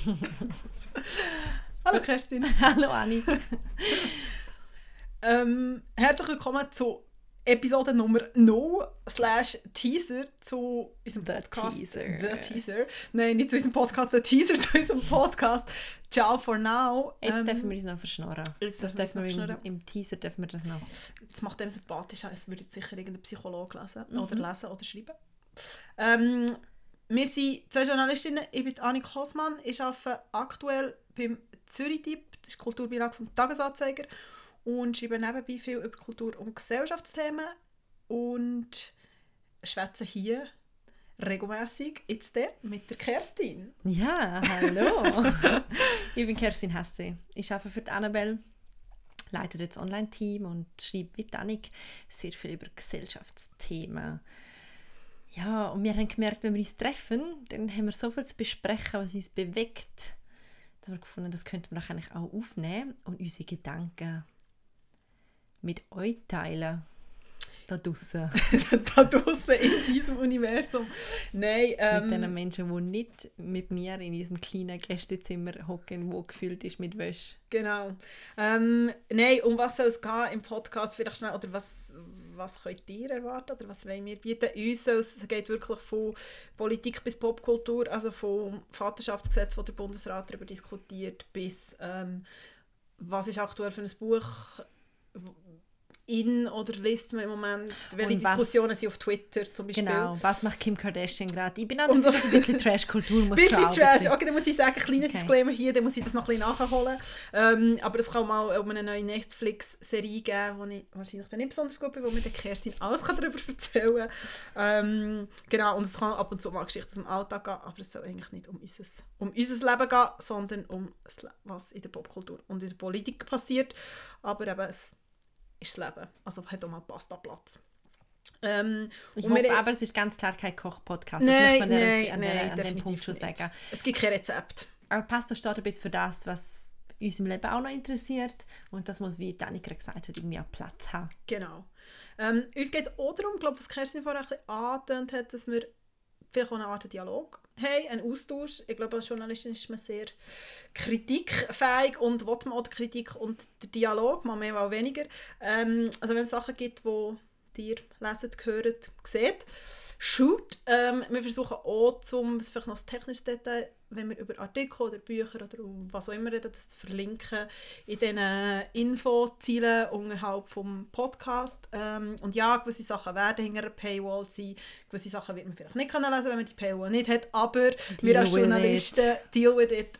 Kerstin. Hallo Annik. ähm, herzlich willkommen zu Episode Nummer 0 slash Teaser zu unserem The Podcast. Teaser. The Teaser. Nein, nicht zu unserem Podcast, der Teaser zu unserem Podcast. Ciao for now. Jetzt Ähm, dürfen wir uns noch verschnorren. jetzt Das dürfen wir im, im Teaser dürfen wir das noch. Das macht dem sympathisch, als würde jetzt sicher irgendein Psychologe lesen Mhm. oder lesen oder schreiben. Ähm, wir sind zwei Journalistinnen. Ich bin Annik Hosmann. Ich arbeite aktuell beim Zürich-Tipp, das ist die Kulturbeilage vom Tagesanzeiger und schreibe nebenbei viel über Kultur- und Gesellschaftsthemen und schwätze hier regelmäßig jetzt mit der Kerstin. Ja, hallo. ich bin Kerstin Hesse. Ich arbeite für die Annabelle, leite das Online-Team und schreibe wie die Annik sehr viel über Gesellschaftsthemen. Ja, und wir haben gemerkt, wenn wir uns treffen, dann haben wir so viel zu besprechen, was uns bewegt, dass wir gefunden das könnten wir eigentlich auch aufnehmen und unsere Gedanken mit euch teilen. Da draussen. da draußen in diesem Universum. Nein, ähm, mit den Menschen, die nicht mit mir in diesem kleinen Gästezimmer hocken, wo gefüllt ist mit Wäsche. Genau. Ähm, Nein, um was soll es gehen im Podcast? Vielleicht schnell, oder was, was könnt ihr erwarten? Oder was wollen wir bieten? Uns soll es, es geht wirklich von Politik bis Popkultur, also vom Vaterschaftsgesetz, das der Bundesrat darüber diskutiert, bis ähm, was ist aktuell für ein Buch in oder liest man im Moment, welche Und was- Diskussionen sind auf Twitter zum Beispiel. Genau, was macht Kim Kardashian gerade? Ich bin auch dafür, dass ein bisschen Trash-Kultur muss Bisschen Trash. Okay, dann muss ich sagen, kleiner Okay. Disclaimer hier, dann muss ich das noch ein bisschen nachholen. Ähm, aber es kann mal um eine neue Netflix-Serie geben, wo ich wahrscheinlich dann nicht besonders gut bin, wo mir der Kerstin alles kann darüber erzählen kann. Ähm, genau, und es kann ab und zu mal Geschichten aus dem Alltag gehen, aber es soll eigentlich nicht um unser, um unser Leben gehen, sondern um das was in der Popkultur und in der Politik passiert. Aber eben, es ist das Leben. Also hat auch mal Pasta-Platz. Ähm, Ich und wir- hoffe aber, es ist ganz klar kein Koch-Podcast. Nein, das möchte man nein, an, nein, an dem Punkt schon nicht. sagen. Es gibt kein Rezept. Aber Pasta steht ein bisschen für das, was uns im Leben auch noch interessiert. Und das muss, wie Danica gesagt hat, irgendwie auch Platz haben. Genau. Ähm, uns geht es auch darum, glaub, was Kerstin vorher ein bisschen angetönt hat, dass wir vielleicht auch eine Art Dialog haben, einen Austausch. Ich glaube, als Journalistin ist man sehr kritikfähig und will man auch die Kritik und den Dialog, mal mehr, mal weniger. Ähm, also wenn es Sachen gibt, die ihr leset, hört, seht, shoot. Ähm, wir versuchen auch, zum, das vielleicht noch ein technisches Detail, wenn wir über Artikel oder Bücher oder was auch immer reden, das zu verlinken in diesen Infozielen unterhalb vom Podcast. Ähm, und ja, gewisse Sachen werden hinter einer Paywall sein, gewisse Sachen wird man vielleicht nicht können lesen, wenn man die Paywall nicht hat, aber wir als Journalisten, deal with it.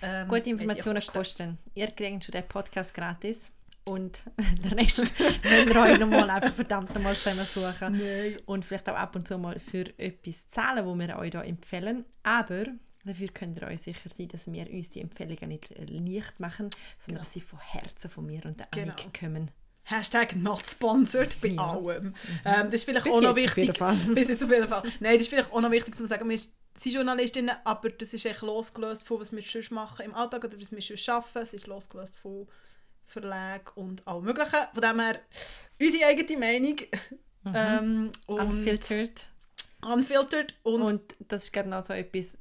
Ähm, Gute Informationen Kosten. kosten. Ihr kriegt schon den Podcast gratis. Und den Rest müsst ihr euch nochmal einfach verdammt nochmal zusammensuchen. Nein. Und vielleicht auch ab und zu mal für etwas zahlen, wo wir euch da empfehlen. Aber dafür könnt ihr euch sicher sein, dass wir uns die Empfehlungen nicht äh, leicht machen, sondern dass sie von Herzen von mir und der Genau. Annik kommen. Hashtag not sponsored bei Ja. allem. Ähm, das ist vielleicht Bis auch noch wichtig. Bis jetzt auf jeden Fall. Nein, das ist vielleicht auch noch wichtig zu sagen, wir sind Journalistinnen, aber das ist echt losgelöst von was wir sonst machen im Alltag oder was wir sonst arbeiten. Es ist losgelöst von Verlagen und allem Möglichen. Von dem her unsere eigene Meinung. Ähm, und Unfiltered. Unfiltered. Und, Und das ist genau so etwas,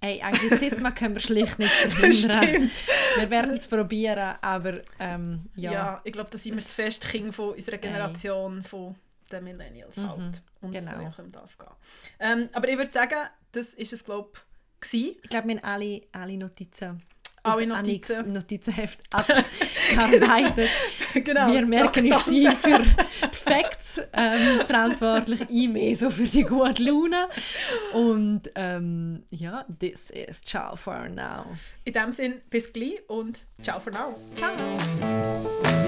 hey, Anglizismen können wir schlicht nicht verhindern. Wir werden es probieren, aber ähm, ja. Ja. ich glaube, das sind wir das Es- feste Kind von unserer Generation, von den Millennials Mhm, halt. Und genau. auch um das gehen. Ähm, aber ich würde sagen, das ist es, glaube ich, Ich glaube, wir haben alle, alle Notizen aus Notizen. Notizenheft abgearbeitet. genau. Wir merken, ist sie für die Facts ähm, verantwortlich, ich mehr so für die gute Laune. Und ähm, ja, this is ciao for now. In dem Sinn, bis gleich und ciao for now. Ciao!